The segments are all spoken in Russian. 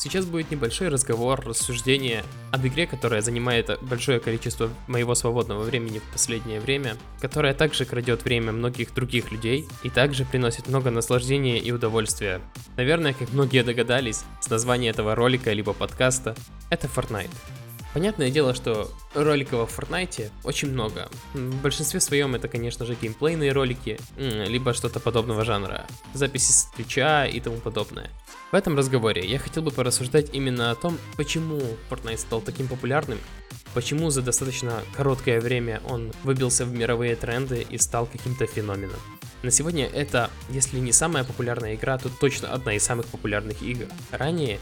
Сейчас будет небольшой разговор, рассуждение об игре, которая занимает большое количество моего свободного времени в последнее время, которая также крадет время многих других людей и также приносит много наслаждения и удовольствия. Наверное, как многие догадались, с названия этого ролика либо подкаста, это Fortnite. Понятное дело, что роликов в Fortnite очень много. В большинстве своем это, конечно же, геймплейные ролики, либо что-то подобного жанра, записи с Твича и тому подобное. В этом разговоре я хотел бы порассуждать именно о том, почему Fortnite стал таким популярным, почему за достаточно короткое время он выбился в мировые тренды и стал каким-то феноменом. На сегодня это, если не самая популярная игра, то точно одна из самых популярных игр. Ранее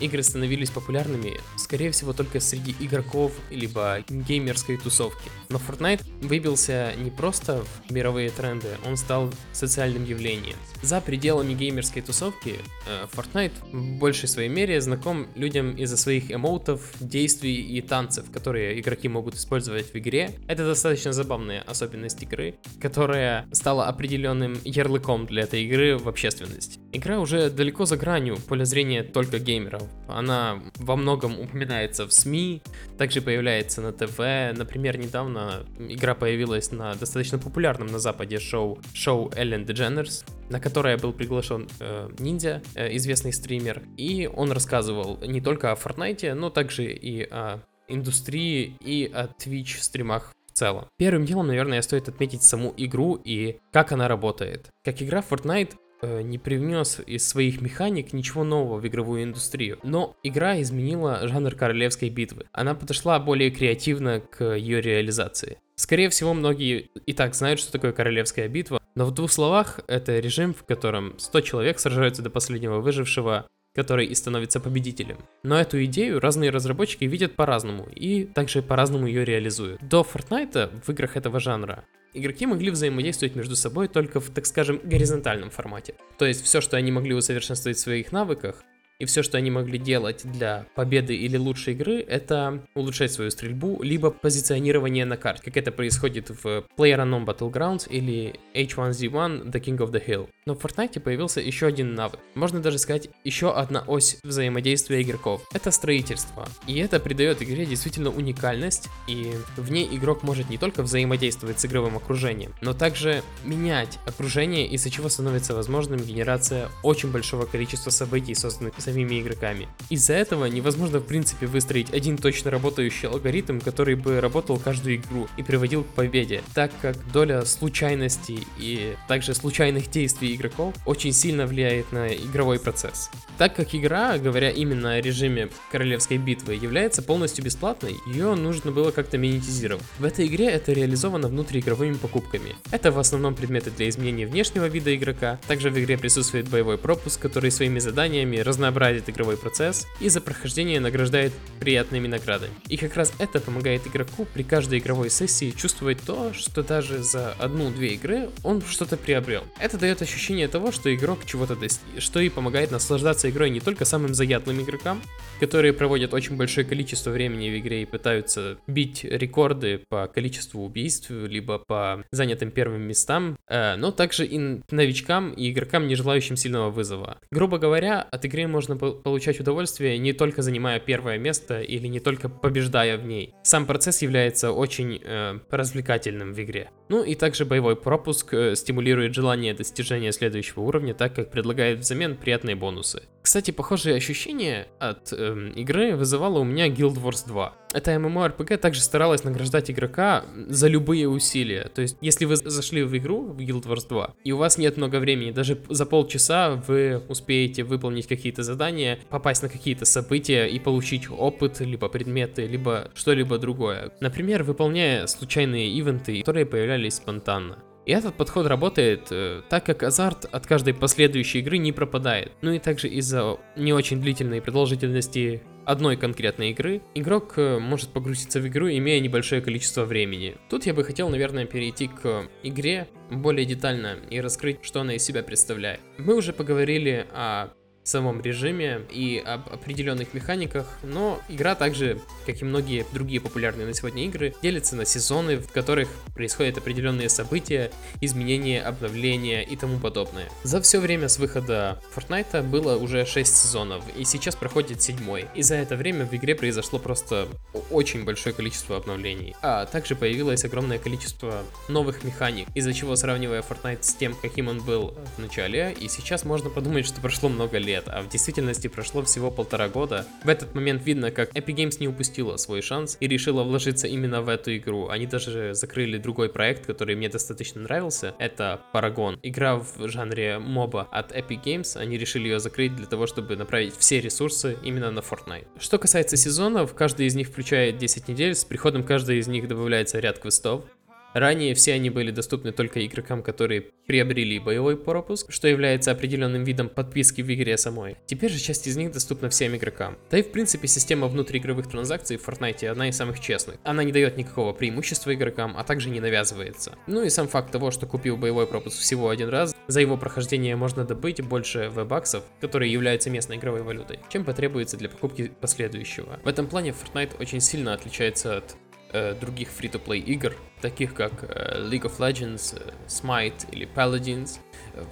игры становились популярными, скорее всего, только среди игроков либо геймерской тусовки. Но Fortnite выбился не просто в мировые тренды, он стал социальным явлением. За пределами геймерской тусовки э, Fortnite в большей своей мере знаком людям из-за своих эмоутов, действий и танцев, которые игроки могут использовать в игре. Это достаточно забавная особенность игры, которая стала определенным ярлыком для этой игры в общественности. Игра уже далеко за гранью поля зрения только геймеров. Она во многом упоминается в СМИ, также появляется на ТВ. Например, недавно игра появилась на достаточно популярном на Западе шоу, шоу Эллен Дедженерс, на которое был приглашен э, Ниндзя, э, известный стример, и он рассказывал не только о Fortnite, но также и о индустрии и о Twitch стримах в целом. Первым делом, наверное, стоит отметить саму игру и как она работает. Как игра Fortnite не привнес из своих механик ничего нового в игровую индустрию. Но игра изменила жанр королевской битвы. Она подошла более креативно к ее реализации. Скорее всего, многие и так знают, что такое королевская битва, но в двух словах это режим, в котором 100 человек сражаются до последнего выжившего, который и становится победителем. Но эту идею разные разработчики видят по-разному и также по-разному ее реализуют. До Fortnite в играх этого жанра игроки могли взаимодействовать между собой только в, так скажем, горизонтальном формате. То есть все, что они могли усовершенствовать в своих навыках, и все, что они могли делать для победы или лучшей игры, это улучшать свою стрельбу, либо позиционирование на карте, как это происходит в PlayerUnknown Battlegrounds или H1Z1 The King of the Hill. Но в Fortnite появился еще один навык. Можно даже сказать, еще одна ось взаимодействия игроков. Это строительство. И это придает игре действительно уникальность, и в ней игрок может не только взаимодействовать с игровым окружением, но также менять окружение, из-за чего становится возможным генерация очень большого количества событий, созданных самими игроками. Из-за этого невозможно в принципе выстроить один точно работающий алгоритм, который бы работал каждую игру и приводил к победе, так как доля случайностей и также случайных действий игроков очень сильно влияет на игровой процесс. Так как игра, говоря именно о режиме королевской битвы, является полностью бесплатной, ее нужно было как-то монетизировать. В этой игре это реализовано внутриигровыми покупками. Это в основном предметы для изменения внешнего вида игрока, также в игре присутствует боевой пропуск, который своими заданиями разнообразит разнообразит игровой процесс и за прохождение награждает приятными наградами. И как раз это помогает игроку при каждой игровой сессии чувствовать то, что даже за одну-две игры он что-то приобрел. Это дает ощущение того, что игрок чего-то достиг, что и помогает наслаждаться игрой не только самым заядлым игрокам, которые проводят очень большое количество времени в игре и пытаются бить рекорды по количеству убийств, либо по занятым первым местам, э, но также и новичкам и игрокам, не желающим сильного вызова. Грубо говоря, от игры можно можно получать удовольствие не только занимая первое место или не только побеждая в ней. Сам процесс является очень э, развлекательным в игре. Ну и также боевой пропуск э, стимулирует желание достижения следующего уровня, так как предлагает взамен приятные бонусы. Кстати, похожие ощущения от э, игры вызывала у меня Guild Wars 2. Эта MMORPG также старалась награждать игрока за любые усилия. То есть, если вы зашли в игру, в Guild Wars 2, и у вас нет много времени, даже за полчаса вы успеете выполнить какие-то задания, попасть на какие-то события и получить опыт, либо предметы, либо что-либо другое. Например, выполняя случайные ивенты, которые появлялись спонтанно. И этот подход работает, э, так как азарт от каждой последующей игры не пропадает. Ну и также из-за не очень длительной продолжительности одной конкретной игры, игрок э, может погрузиться в игру, имея небольшое количество времени. Тут я бы хотел, наверное, перейти к игре более детально и раскрыть, что она из себя представляет. Мы уже поговорили о самом режиме и об определенных механиках, но игра также, как и многие другие популярные на сегодня игры, делится на сезоны, в которых происходят определенные события, изменения, обновления и тому подобное. За все время с выхода Fortnite было уже 6 сезонов, и сейчас проходит седьмой. И за это время в игре произошло просто очень большое количество обновлений. А также появилось огромное количество новых механик, из-за чего, сравнивая Fortnite с тем, каким он был в начале, и сейчас можно подумать, что прошло много лет, а в действительности прошло всего полтора года. В этот момент видно, как Epic Games не упустила свой шанс и решила вложиться именно в эту игру. Они даже закрыли другой проект, который мне достаточно нравился. Это Paragon. Игра в жанре моба от Epic Games. Они решили ее закрыть для того, чтобы направить все ресурсы именно на Fortnite. Что касается сезонов, каждый из них включает 10 недель. С приходом каждой из них добавляется ряд квестов. Ранее все они были доступны только игрокам, которые приобрели боевой пропуск, что является определенным видом подписки в игре самой. Теперь же часть из них доступна всем игрокам. Да и в принципе система внутриигровых транзакций в Fortnite одна из самых честных. Она не дает никакого преимущества игрокам, а также не навязывается. Ну и сам факт того, что купил боевой пропуск всего один раз, за его прохождение можно добыть больше вебаксов, которые являются местной игровой валютой, чем потребуется для покупки последующего. В этом плане Fortnite очень сильно отличается от э, других free-to-play игр, таких как э, League of Legends, э, Smite или Paladins,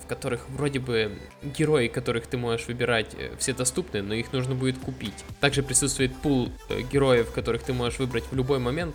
в которых вроде бы герои, которых ты можешь выбирать, все доступны, но их нужно будет купить. Также присутствует пул героев, которых ты можешь выбрать в любой момент,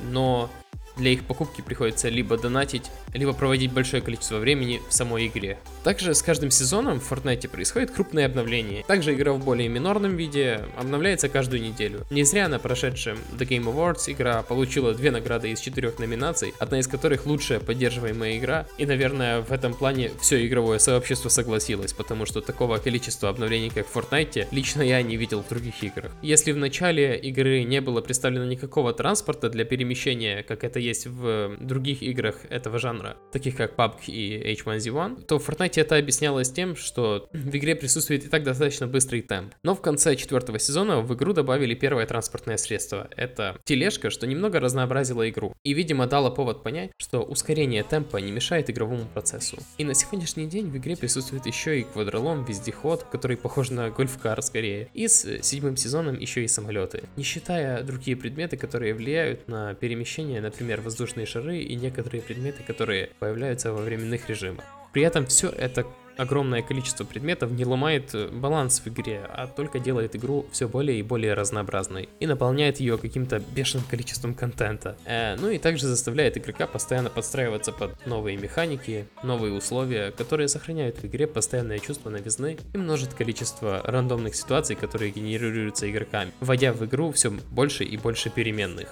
но для их покупки приходится либо донатить, либо проводить большое количество времени в самой игре. Также с каждым сезоном в Fortnite происходит крупное обновление. Также игра в более минорном виде обновляется каждую неделю. Не зря на прошедшем The Game Awards игра получила две награды из четырех номинаций, одна из которых лучшая поддерживаемая игра. И, наверное, в этом плане все игровое сообщество согласилось, потому что такого количества обновлений, как в Fortnite, лично я не видел в других играх. Если в начале игры не было представлено никакого транспорта для перемещения, как это есть в других играх этого жанра, таких как PUBG и H1Z1, то в Fortnite это объяснялось тем, что в игре присутствует и так достаточно быстрый темп. Но в конце четвертого сезона в игру добавили первое транспортное средство. Это тележка, что немного разнообразило игру. И, видимо, дало повод понять, что ускорение темпа не мешает игровому процессу. И на сегодняшний день в игре присутствует еще и квадролом, вездеход, который похож на гольфкар скорее. И с седьмым сезоном еще и самолеты. Не считая другие предметы, которые влияют на перемещение, например, например, воздушные шары и некоторые предметы, которые появляются во временных режимах. При этом все это огромное количество предметов не ломает э, баланс в игре, а только делает игру все более и более разнообразной и наполняет ее каким-то бешеным количеством контента. Э, ну и также заставляет игрока постоянно подстраиваться под новые механики, новые условия, которые сохраняют в игре постоянное чувство новизны и множит количество рандомных ситуаций, которые генерируются игроками, вводя в игру все больше и больше переменных.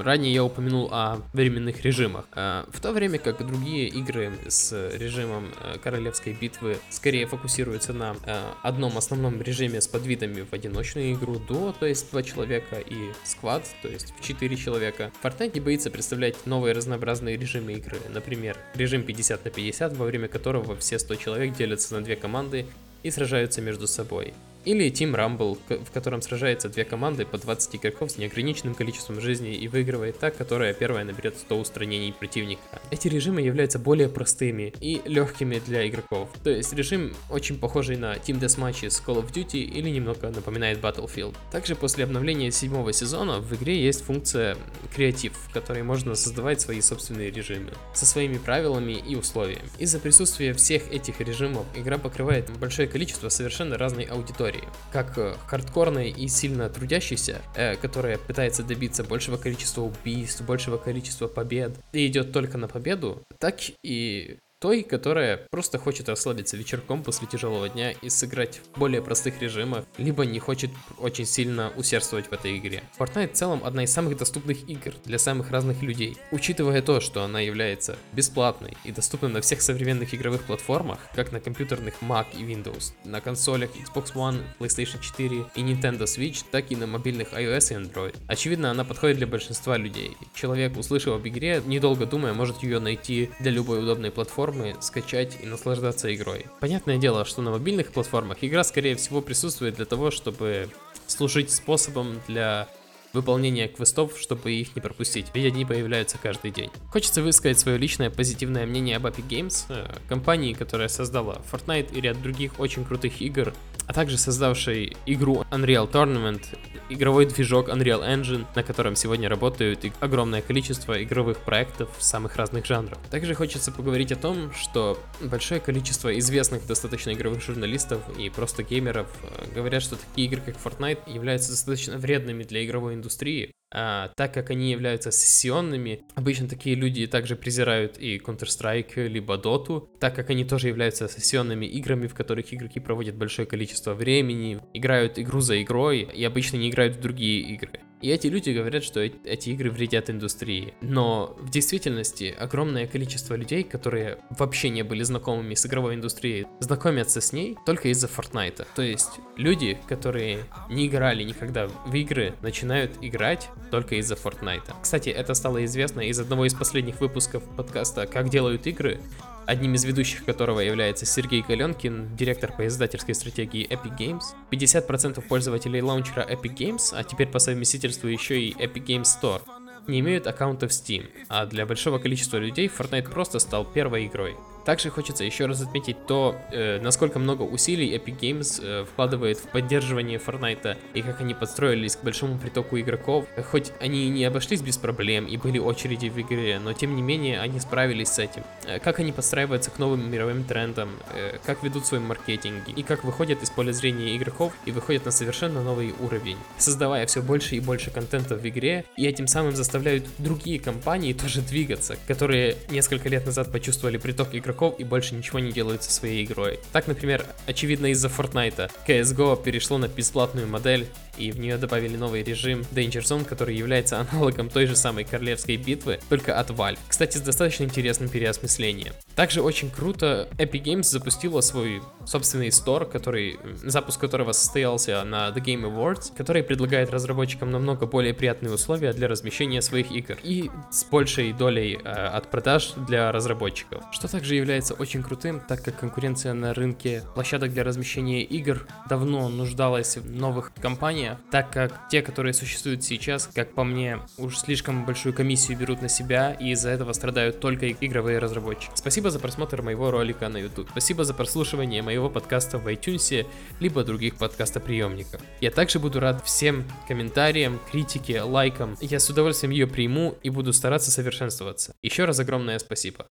Ранее я упомянул о временных режимах. Э, в то время как другие игры с режимом э, королевской битвы битвы скорее фокусируется на э, одном основном режиме с подвидами в одиночную игру до, то есть два человека, и сквад, то есть в 4 человека. Fortnite не боится представлять новые разнообразные режимы игры. Например, режим 50 на 50, во время которого все 100 человек делятся на две команды и сражаются между собой. Или Team Rumble, в котором сражаются две команды по 20 игроков с неограниченным количеством жизней и выигрывает та, которая первая наберет 100 устранений противника. Эти режимы являются более простыми и легкими для игроков. То есть режим очень похожий на Team Deathmatch с Call of Duty или немного напоминает Battlefield. Также после обновления седьмого сезона в игре есть функция креатив, в которой можно создавать свои собственные режимы со своими правилами и условиями. Из-за присутствия всех этих режимов игра покрывает большое количество совершенно разной аудитории истории. Как э, хардкорной и сильно трудящейся, э, которая пытается добиться большего количества убийств, большего количества побед и идет только на победу, так и той, которая просто хочет расслабиться вечерком после тяжелого дня и сыграть в более простых режимах, либо не хочет очень сильно усердствовать в этой игре. Fortnite в целом одна из самых доступных игр для самых разных людей. Учитывая то, что она является бесплатной и доступна на всех современных игровых платформах, как на компьютерных Mac и Windows, на консолях Xbox One, PlayStation 4 и Nintendo Switch, так и на мобильных iOS и Android. Очевидно, она подходит для большинства людей. Человек, услышав об игре, недолго думая, может ее найти для любой удобной платформы, платформы скачать и наслаждаться игрой. Понятное дело, что на мобильных платформах игра скорее всего присутствует для того, чтобы служить способом для выполнения квестов, чтобы их не пропустить, ведь они появляются каждый день. Хочется высказать свое личное позитивное мнение об Epic Games, э, компании, которая создала Fortnite и ряд других очень крутых игр, а также создавший игру Unreal Tournament, игровой движок Unreal Engine, на котором сегодня работают огромное количество игровых проектов самых разных жанров. Также хочется поговорить о том, что большое количество известных достаточно игровых журналистов и просто геймеров э, говорят, что такие игры, как Fortnite, являются достаточно вредными для игровой индустрии, а, так как они являются сессионными, обычно такие люди также презирают и Counter-Strike, либо Dota, так как они тоже являются сессионными играми, в которых игроки проводят большое количество времени, играют игру за игрой и обычно не играют в другие игры. И эти люди говорят, что эти игры вредят индустрии. Но в действительности огромное количество людей, которые вообще не были знакомыми с игровой индустрией, знакомятся с ней только из-за Fortnite. То есть люди, которые не играли никогда в игры, начинают играть только из-за Fortnite. Кстати, это стало известно из одного из последних выпусков подкаста «Как делают игры», одним из ведущих которого является Сергей Галенкин, директор по издательской стратегии Epic Games. 50% пользователей лаунчера Epic Games, а теперь по совместительству еще и Epic Games Store, не имеют аккаунта в Steam, а для большого количества людей Fortnite просто стал первой игрой. Также хочется еще раз отметить то, э, насколько много усилий Epic Games э, вкладывает в поддерживание Fortnite и как они подстроились к большому притоку игроков. Хоть они и не обошлись без проблем и были очереди в игре, но тем не менее они справились с этим. Э, как они подстраиваются к новым мировым трендам, э, как ведут свой маркетинг и как выходят из поля зрения игроков и выходят на совершенно новый уровень, создавая все больше и больше контента в игре и этим самым заставляют другие компании тоже двигаться, которые несколько лет назад почувствовали приток игроков игроков и больше ничего не делают со своей игрой. Так, например, очевидно из-за Fortnite CSGO перешло на бесплатную модель, и в нее добавили новый режим Danger Zone, который является аналогом той же самой королевской битвы, только от Valve. Кстати, с достаточно интересным переосмыслением. Также очень круто Epic Games запустила свой собственный стор, который, запуск которого состоялся на The Game Awards, который предлагает разработчикам намного более приятные условия для размещения своих игр и с большей долей э, от продаж для разработчиков. Что также является очень крутым, так как конкуренция на рынке площадок для размещения игр давно нуждалась в новых компаниях, так как те, которые существуют сейчас, как по мне, уж слишком большую комиссию берут на себя и из-за этого страдают только игровые разработчики. Спасибо за просмотр моего ролика на YouTube. Спасибо за прослушивание моего подкаста в iTunes, либо других подкастоприемниках. Я также буду рад всем комментариям, критике, лайкам. Я с удовольствием ее приму и буду стараться совершенствоваться. Еще раз огромное спасибо.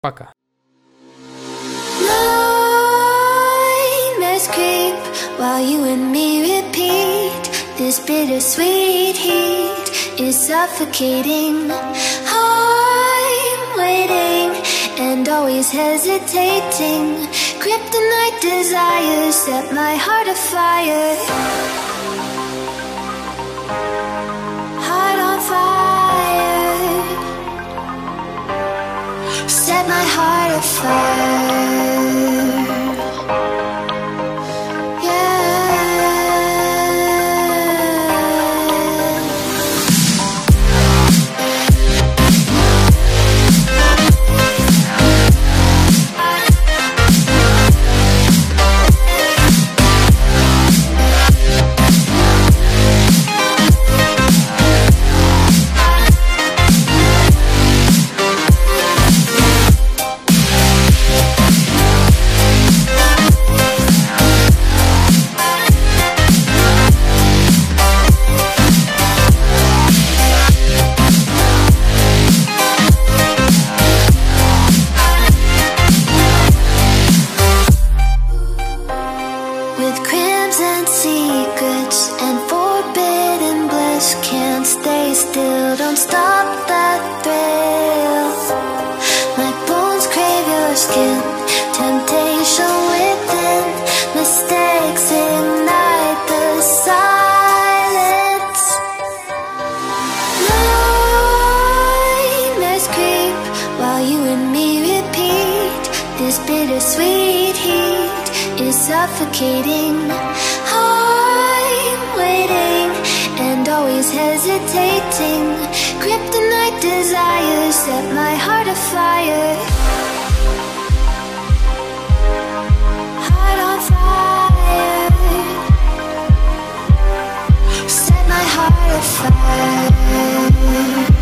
Пока. Nightmares creep while you and me repeat. This bittersweet heat is suffocating. I'm waiting and always hesitating. Kryptonite desires set my heart afire. Heart on fire. Set my heart afire. rush, can't stay still. Don't stop that thrill. My bones crave your skin, temptation within, mistakes ignite the silence. While you and me repeat this bittersweet heat is suffocating. Hesitating. Kryptonite desires set my heart afire. Heart on fire. Set my heart afire.